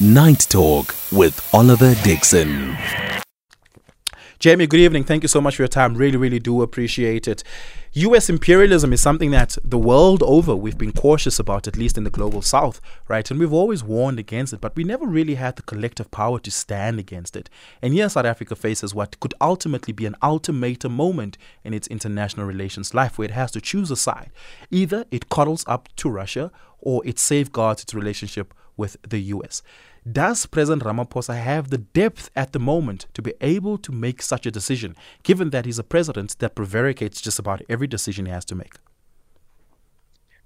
Night Talk with Oliver Dixon. Jamie, good evening. Thank you so much for your time. Really, really do appreciate it. US imperialism is something that the world over we've been cautious about, at least in the global south, right? And we've always warned against it, but we never really had the collective power to stand against it. And here South Africa faces what could ultimately be an ultimatum moment in its international relations life where it has to choose a side. Either it coddles up to Russia or it safeguards its relationship with the US. Does President Ramaphosa have the depth at the moment to be able to make such a decision, given that he's a president that prevaricates just about every decision he has to make?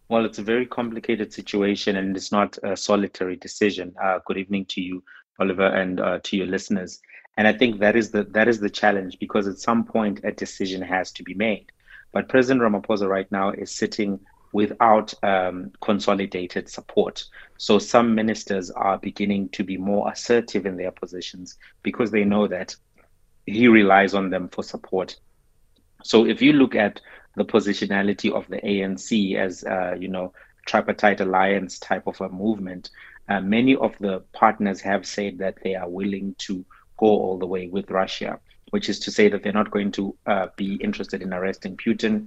Well, it's a very complicated situation and it's not a solitary decision. Uh, good evening to you, Oliver, and uh, to your listeners. And I think that is the that is the challenge because at some point a decision has to be made. But President Ramaphosa right now is sitting without um, consolidated support. So some ministers are beginning to be more assertive in their positions because they know that he relies on them for support. So if you look at the positionality of the ANC as uh, you know tripartite alliance type of a movement, uh, many of the partners have said that they are willing to go all the way with Russia, which is to say that they're not going to uh, be interested in arresting Putin.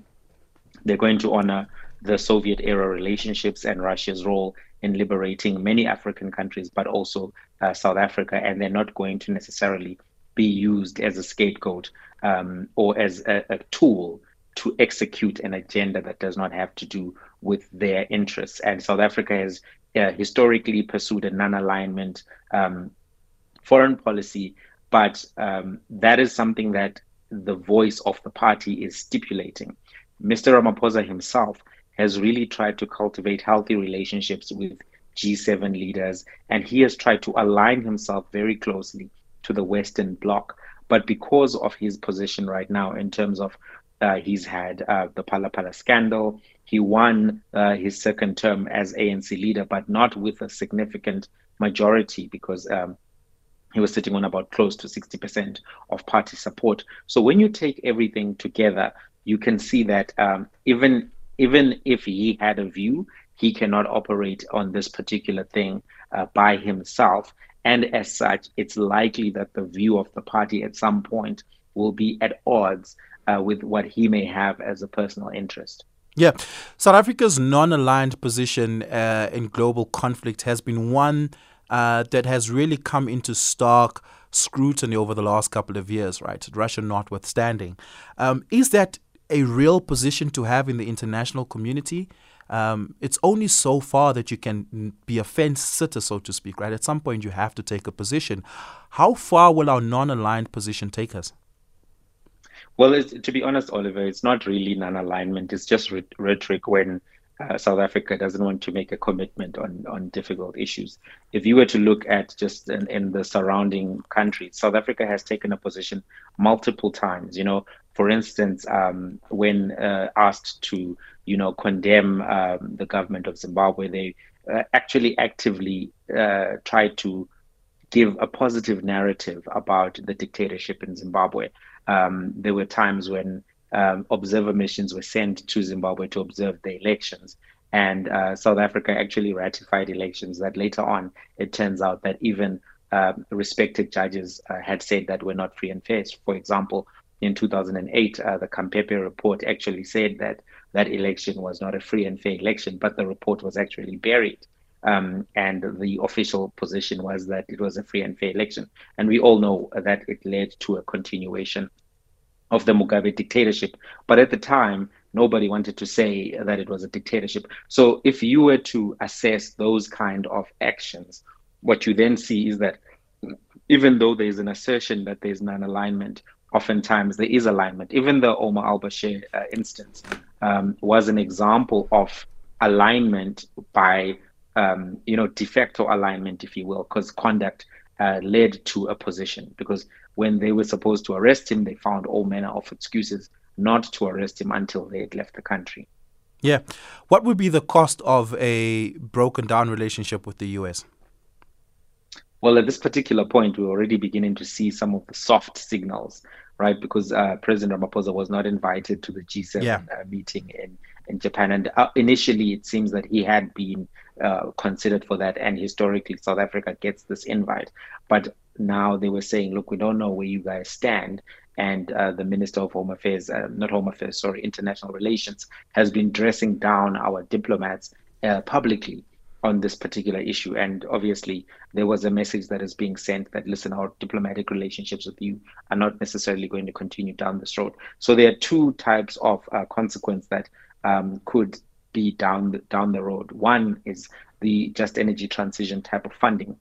They're going to honor the Soviet era relationships and Russia's role in liberating many African countries, but also uh, South Africa. And they're not going to necessarily be used as a scapegoat um, or as a, a, tool to execute an agenda that does not have to do with their interests. And South Africa has uh, historically pursued a non alignment um, foreign policy, but um, that is something that the voice of the party is stipulating. Mr. Ramaphosa himself has really tried to cultivate healthy relationships with G7 leaders, and he has tried to align himself very closely to the Western Bloc. But because of his position right now, in terms of uh, he's had uh, the Phala scandal, he won uh, his second term as ANC leader, but not with a significant majority because um, he was sitting on about close to 60% of party support. So when you take everything together, you can see that um, even even if he had a view, he cannot operate on this particular thing uh, by himself. And as such, it's likely that the view of the party at some point will be at odds uh, with what he may have as a personal interest. Yeah. South Africa's non aligned position uh, in global conflict has been one uh, that has really come into stark scrutiny over the last couple of years, right? Russia notwithstanding. Um, is that a real position to have in the international community. Um, it's only so far that you can be a fence sitter, so to speak, right? At some point, you have to take a position. How far will our non aligned position take us? Well, to be honest, Oliver, it's not really non alignment. It's just rhetoric when uh, South Africa doesn't want to make a commitment on, on difficult issues. If you were to look at just in, in the surrounding countries, South Africa has taken a position multiple times. You know, for instance, um, when uh, asked to, you know, condemn um, the government of Zimbabwe, they uh, actually actively uh, tried to give a positive narrative about the dictatorship in Zimbabwe. Um, there were times when um, observer missions were sent to Zimbabwe to observe the elections. And uh, South Africa actually ratified elections that later on it turns out that even uh, respected judges uh, had said that were not free and fair. For example, in 2008, uh, the Khampepe report actually said that that election was not a free and fair election, but the report was actually buried. Um, and the official position was that it was a free and fair election. And we all know that it led to a continuation of the Mugabe dictatorship. But at the time, nobody wanted to say that it was a dictatorship. So if you were to assess those kind of actions, what you then see is that even though there's an assertion that there's non-alignment, oftentimes there is alignment. Even the Omar al-Bashir uh, instance um, was an example of alignment by, um, you know, de facto alignment, if you will, because conduct uh, led to a position. Because when they were supposed to arrest him, they found all manner of excuses not to arrest him until they had left the country. Yeah. What would be the cost of a broken down relationship with the US? Well, at this particular point, we're already beginning to see some of the soft signals. Right? Because uh, President Ramaphosa was not invited to the G7 Yeah. uh, meeting in, in Japan. And uh, initially, it seems that he had been uh, considered for that. And historically, South Africa gets this invite. But now they were saying, look, we don't know where you guys stand. And uh, the Minister of Home Affairs, uh, not Home Affairs, sorry, International Relations, has been dressing down our diplomats uh, publicly on this particular issue. And obviously, there was a message that is being sent that, listen, our diplomatic relationships with you are not necessarily going to continue down this road. So there are two types of uh, consequence that um, could be down the, down the road. One is the just energy transition type of funding.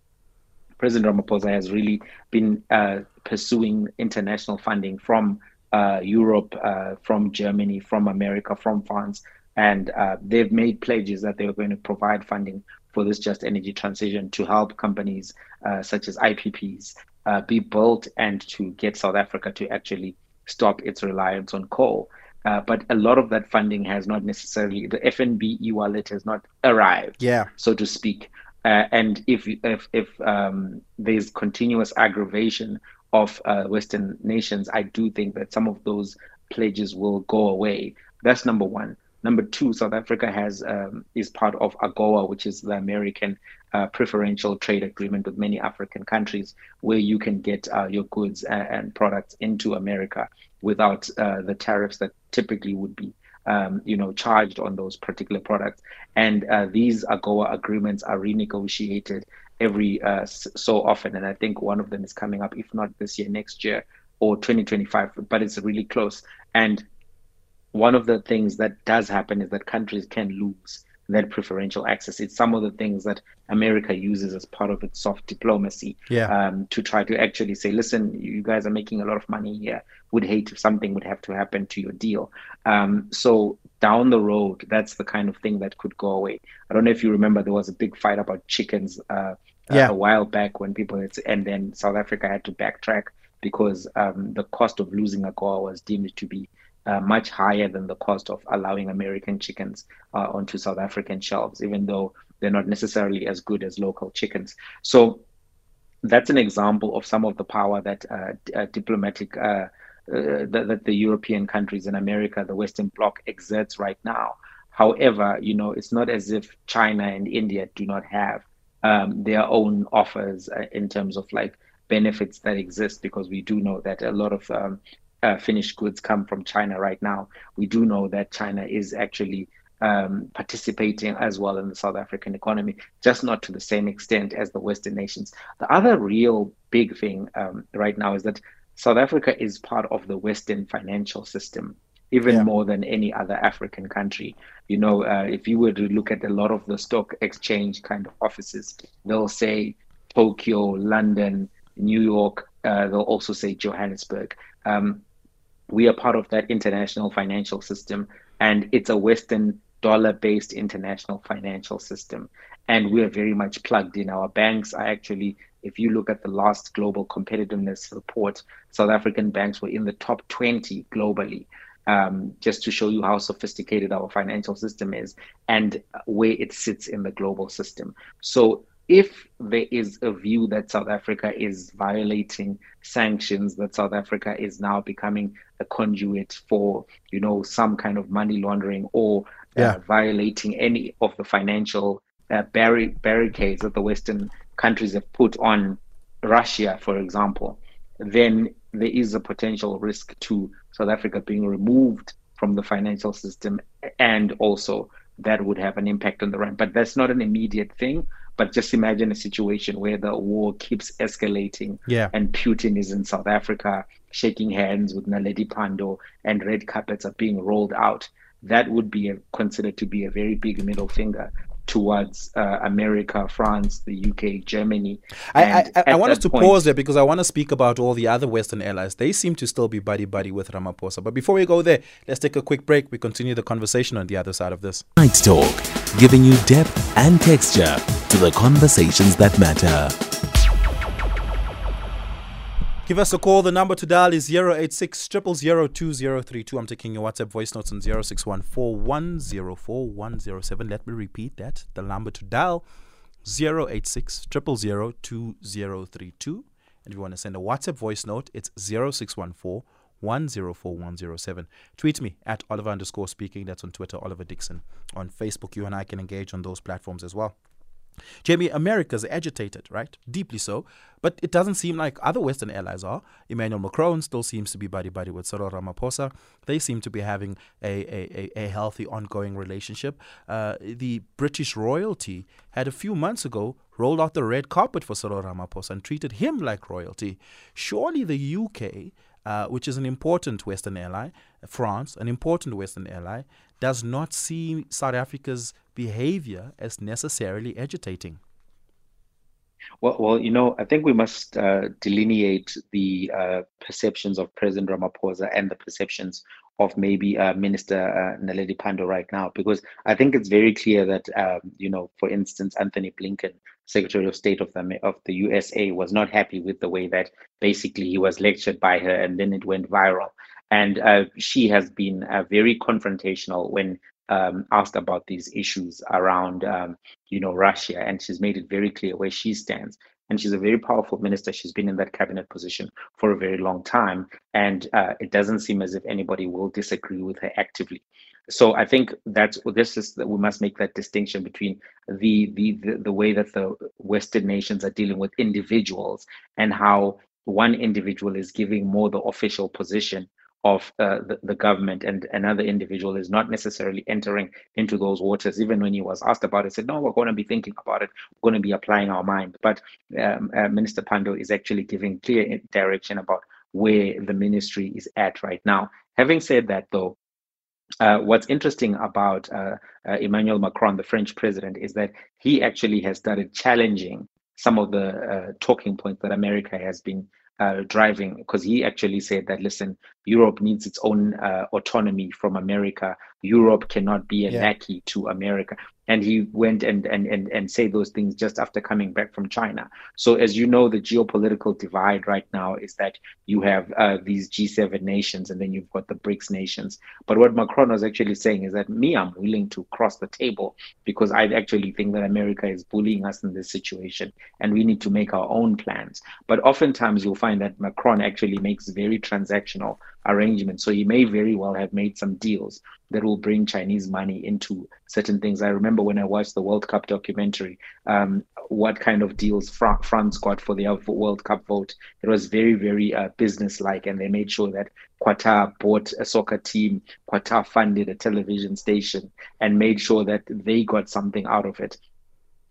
President Ramaphosa has really been uh, pursuing international funding from uh, Europe, uh, from Germany, from America, from France, and uh, they've made pledges that they are going to provide funding for this just energy transition to help companies uh, such as IPPs uh, be built and to get South Africa to actually stop its reliance on coal. Uh, but a lot of that funding has not necessarily, the FNB e-wallet has not arrived, Yeah. so to speak. Uh, and if if if um, there's continuous aggravation of uh, Western nations, I do think that some of those pledges will go away. That's number one. Number two, South Africa has um, is part of AGOA, which is the American uh, preferential trade agreement with many African countries, where you can get uh, your goods and, and products into America without uh, the tariffs that typically would be um, you know, charged on those particular products. And uh, these AGOA agreements are renegotiated every uh, so often. And I think one of them is coming up, if not this year, next year or 2025, but it's really close. And one of the things that does happen is that countries can lose that preferential access. It's some of the things that America uses as part of its soft diplomacy Yeah. um, to try to actually say, listen, you guys are making a lot of money here. Would hate if something would have to happen to your deal. Um, so down the road, that's the kind of thing that could go away. I don't know if you remember, there was a big fight about chickens uh, Yeah. a while back when people, had, and then South Africa had to backtrack because um, the cost of losing AGOA was deemed to be uh, much higher than the cost of allowing American chickens uh, onto South African shelves, even though they're not necessarily as good as local chickens. So that's an example of some of the power that uh, uh, diplomatic uh, that, that the European countries in America, the Western Bloc, exerts right now. However, you know, it's not as if China and India do not have um, their own offers in terms of like benefits that exist, because we do know that a lot of um, uh, finished goods come from China right now. We do know that China is actually um, participating as well in the South African economy, just not to the same extent as the Western nations. The other real big thing um, right now is that South Africa is part of the Western financial system, even Yeah. more than any other African country. You know, uh, if you were to look at a lot of the stock exchange kind of offices, they'll say Tokyo, London, New York. Uh, they'll also say Johannesburg. Um, we are part of that international financial system, and it's a Western dollar based international financial system. And we are very much plugged in. Our banks are actually, if you look at the last global competitiveness report, South African banks were in the top 20 globally. Um, just to show you how sophisticated our financial system is and where it sits in the global system. So, if there is a view that South Africa is violating sanctions, that South Africa is now becoming a conduit for, you know, some kind of money laundering or Yeah. uh, violating any of the financial uh, barri- barricades that the Western countries have put on Russia, for example, then there is a potential risk to South Africa being removed from the financial system, and also that would have an impact on the rand. But that's not an immediate thing. But just imagine a situation where the war keeps escalating Yeah. and Putin is in South Africa shaking hands with Naledi Pandor and red carpets are being rolled out. That would be a, considered to be a very big middle finger towards uh, America, France, the UK, Germany. I, I, I, I want us to point- pause there because I want to speak about all the other Western allies. They seem to still be buddy buddy with Ramaphosa. But before we go there, let's take a quick break. We continue the conversation on the other side of this. Night Talk, giving you depth and texture to the conversations that matter. Give us a call. The number to dial is 086 002032. I'm taking your WhatsApp voice notes on 0614104107. Let me repeat that. The number to dial 086 002032. And if you want to send a WhatsApp voice note, it's 0614 104107. Tweet me at Oliver underscore speaking. That's on Twitter, Oliver Dixon. On Facebook, you and I can engage on those platforms as well. Jamie, America's agitated, right? Deeply so. But it doesn't seem like other Western allies are. Emmanuel Macron still seems to be buddy buddy with Cyril Ramaphosa. They seem to be having a, a, a healthy ongoing relationship. Uh, the British royalty had a few months ago rolled out the red carpet for Cyril Ramaphosa and treated him like royalty. Surely the UK uh, which is an important Western ally, France, an important Western ally, does not see South Africa's behavior as necessarily agitating. Well, well, you know, I think we must uh, delineate the uh, perceptions of President Ramaphosa and the perceptions of maybe uh, Minister uh, Naledi Pandor right now, because I think it's very clear that, um, you know, for instance, Antony Blinken Secretary of State of the of the USA was not happy with the way that basically he was lectured by her, and then it went viral. And uh, she has been uh, very confrontational when um, asked about these issues around, um, you know, Russia, and she's made it very clear where she stands. And she's a very powerful minister. She's been in that cabinet position for a very long time, and uh, it doesn't seem as if anybody will disagree with her actively so I think that's this is that we must make that distinction between the, the the the way that the Western nations are dealing with individuals and how one individual is giving more the official position of uh, the, the government and another individual is not necessarily entering into those waters. Even when he was asked about it said no we're going to be thinking about it. We're going to be applying our mind. But um, uh, minister pandor is actually giving clear direction about where the ministry is at right now. Having said that though uh, what's interesting about uh, uh, Emmanuel Macron, the French president, is that he actually has started challenging some of the uh, talking points that America has been uh, driving, because he actually said that, listen, Europe needs its own uh, autonomy from America. Europe cannot be a yeah. lackey to America and he went and and and and say those things just after coming back from China. So as you know, the geopolitical divide right now is that you have uh, these G7 nations and then you've got the BRICS nations. But what Macron was actually saying is that me, I'm willing to cross the table because I actually think that America is bullying us in this situation and we need to make our own plans. But oftentimes you'll find that Macron actually makes very transactional arrangement. So he may very well have made some deals that will bring Chinese money into certain things. I remember when I watched the World Cup documentary, um, what kind of deals France got for the World Cup vote. It was very, very uh, business-like, and they made sure that Qatar bought a soccer team, Qatar funded a television station, and made sure that they got something out of it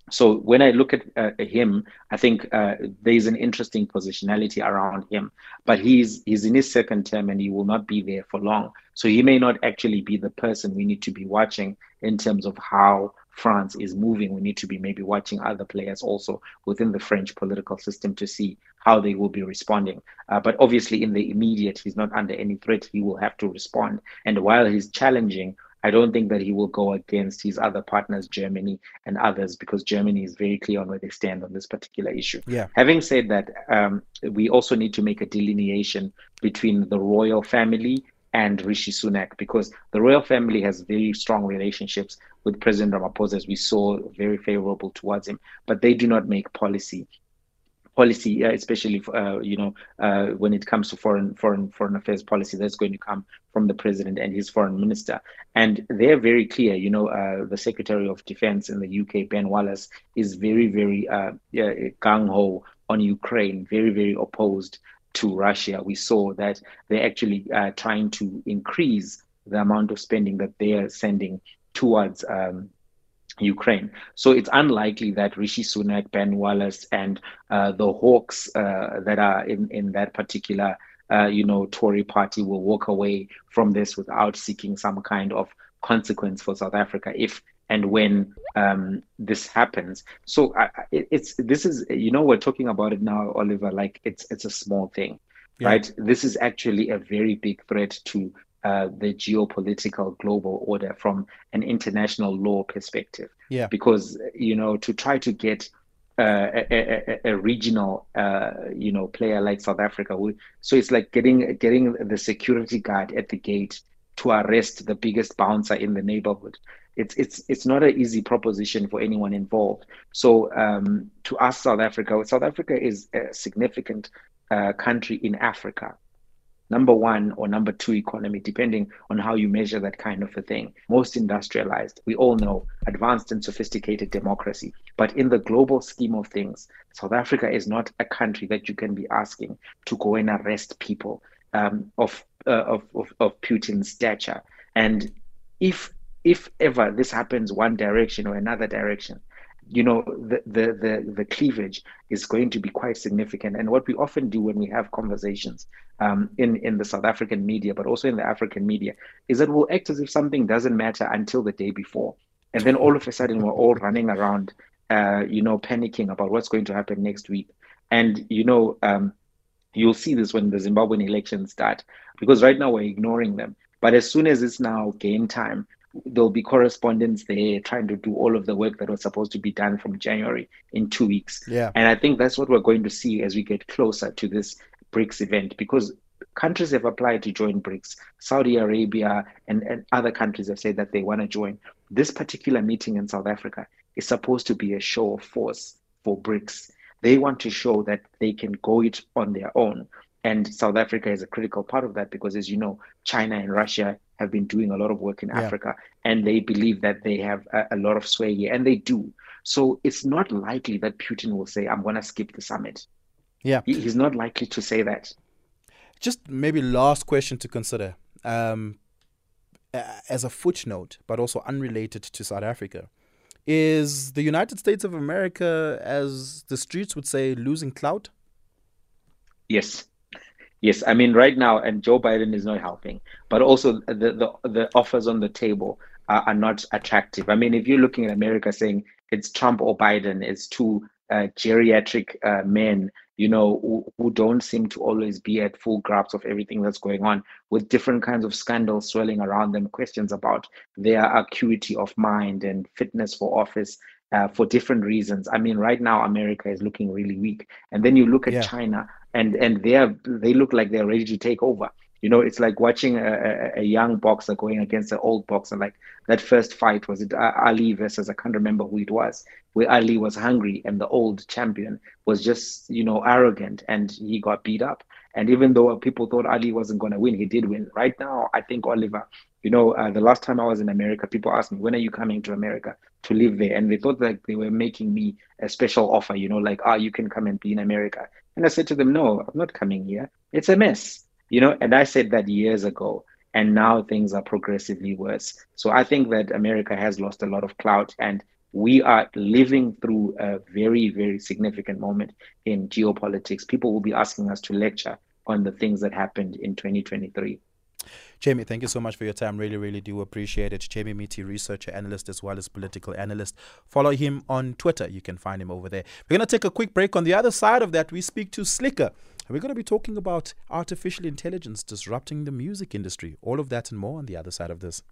so when I look at uh, him, I think uh, there's an interesting positionality around him. But he's he's in his second term and he will not be there for long. So he may not actually be the person we need to be watching in terms of how France is moving. We need to be maybe watching other players also within the French political system to see how they will be responding. Uh, but obviously, in the immediate, he's not under any threat. He will have to respond. And while he's challenging I don't think that he will go against his other partners, Germany and others, because Germany is very clear on where they stand on this particular issue. Yeah. Having said that, um, we also need to make a delineation between the royal family and Rishi Sunak because the royal family has very strong relationships with President Ramaphosa, as we saw, very favorable towards him, but they do not make policy policy, uh, especially uh, you know uh, when it comes to foreign foreign foreign affairs policy, that's going to come from the president and his foreign minister, and they're very clear. You know, the Secretary of Defense in the UK, Ben Wallace, is very very gung ho on Ukraine, very very opposed to Russia. We saw that they're actually uh, trying to increase the amount of spending that they are sending towards um, Ukraine. So it's unlikely that Rishi Sunak, Ben Wallace, and uh, the hawks uh, that are in, in that particular, uh, you know, Tory party will walk away from this without seeking some kind of consequence for South Africa if and when um, this happens. So I, it's this is you know we're talking about it now, Oliver. Like it's it's a small thing, yeah. right? This is actually a very big threat to uh, the geopolitical global order from an international law perspective. Yeah. Because you know to try to get uh, a, a, a, regional uh, you know player like South Africa, so it's like getting getting the security guard at the gate to arrest the biggest bouncer in the neighborhood. It's it's it's not an easy proposition for anyone involved. So um, to us, South Africa, South Africa is a significant uh, country in Africa number one or number two economy, depending on how you measure that kind of a thing. Most industrialized, we all know, advanced and sophisticated democracy. But in the global scheme of things, South Africa is not a country that you can be asking to go and arrest people um, of, uh, of, of, of Putin's stature. And if if ever this happens one direction or another direction, you know the, the the the cleavage is going to be quite significant. And what we often do when we have conversations um, in in the south african media but also in the african media is that we'll act as if something doesn't matter until the day before. And then all of a sudden we're all running around uh, you know panicking about what's going to happen next week. And you know um, you'll see this when the zimbabwean elections start because right now we're ignoring them. But as soon as it's now game time there'll be correspondents there trying to do all of the work that was supposed to be done from January in two weeks. Yeah. And I think that's what we're going to see as we get closer to this BRICS event because countries have applied to join BRICS. Saudi Arabia and, and other countries have said that they want to join. This particular meeting in South Africa is supposed to be a show of force for BRICS. They want to show that they can go it on their own. And South Africa is a critical part of that because, as you know, China and Russia have been doing a lot of work in yeah. Africa and they believe that they have a, a, lot of sway here, and they do. So it's not likely that Putin will say, I'm going to skip the summit. Yeah. He, he's not likely to say that. Just maybe last question to consider um, as a footnote, but also unrelated to South Africa. Is the United States of America, as the streets would say, losing clout? Yes. Yes, I mean right now, and Joe Biden is not helping, but also the the, the offers on the table are, are not attractive. I mean, if you're looking at America saying it's Trump or Biden, it's two uh, geriatric uh, men, you know, who, who, don't seem to always be at full grasp of everything that's going on, with different kinds of scandals swirling around them, questions about their acuity of mind and fitness for office. Uh, for different reasons. I mean, right now America is looking really weak, and then you look at yeah. China and and they are they look like they're ready to take over. You know, it's like watching a, a, a young boxer going against an old boxer. Like that first fight was it Ali versus I can't remember who it was, where Ali was hungry and the old champion was just you know arrogant and he got beat up. And even though people thought Ali wasn't going to win, he did win. Right now, I think Oliver, you know, uh, the last time I was in America, people asked me, when are you coming to America to live there? And they thought like they were making me a special offer, you know, like, ah, oh, you can come and be in America. And I said to them, no, I'm not coming here. It's a mess, you know, and I said that years ago. And now things are progressively worse. So I think that America has lost a lot of clout and we are living through a very, very significant moment in geopolitics. People will be asking us to lecture on the things that happened in 2023. Jamie, thank you so much for your time. Really, really do appreciate it. Jamie Mithi, researcher, analyst, as well as political analyst. Follow him on Twitter. You can find him over there. We're going to take a quick break. On the other side of that, we speak to Slicker. We're going to be talking about artificial intelligence disrupting the music industry. All of that and more on the other side of this.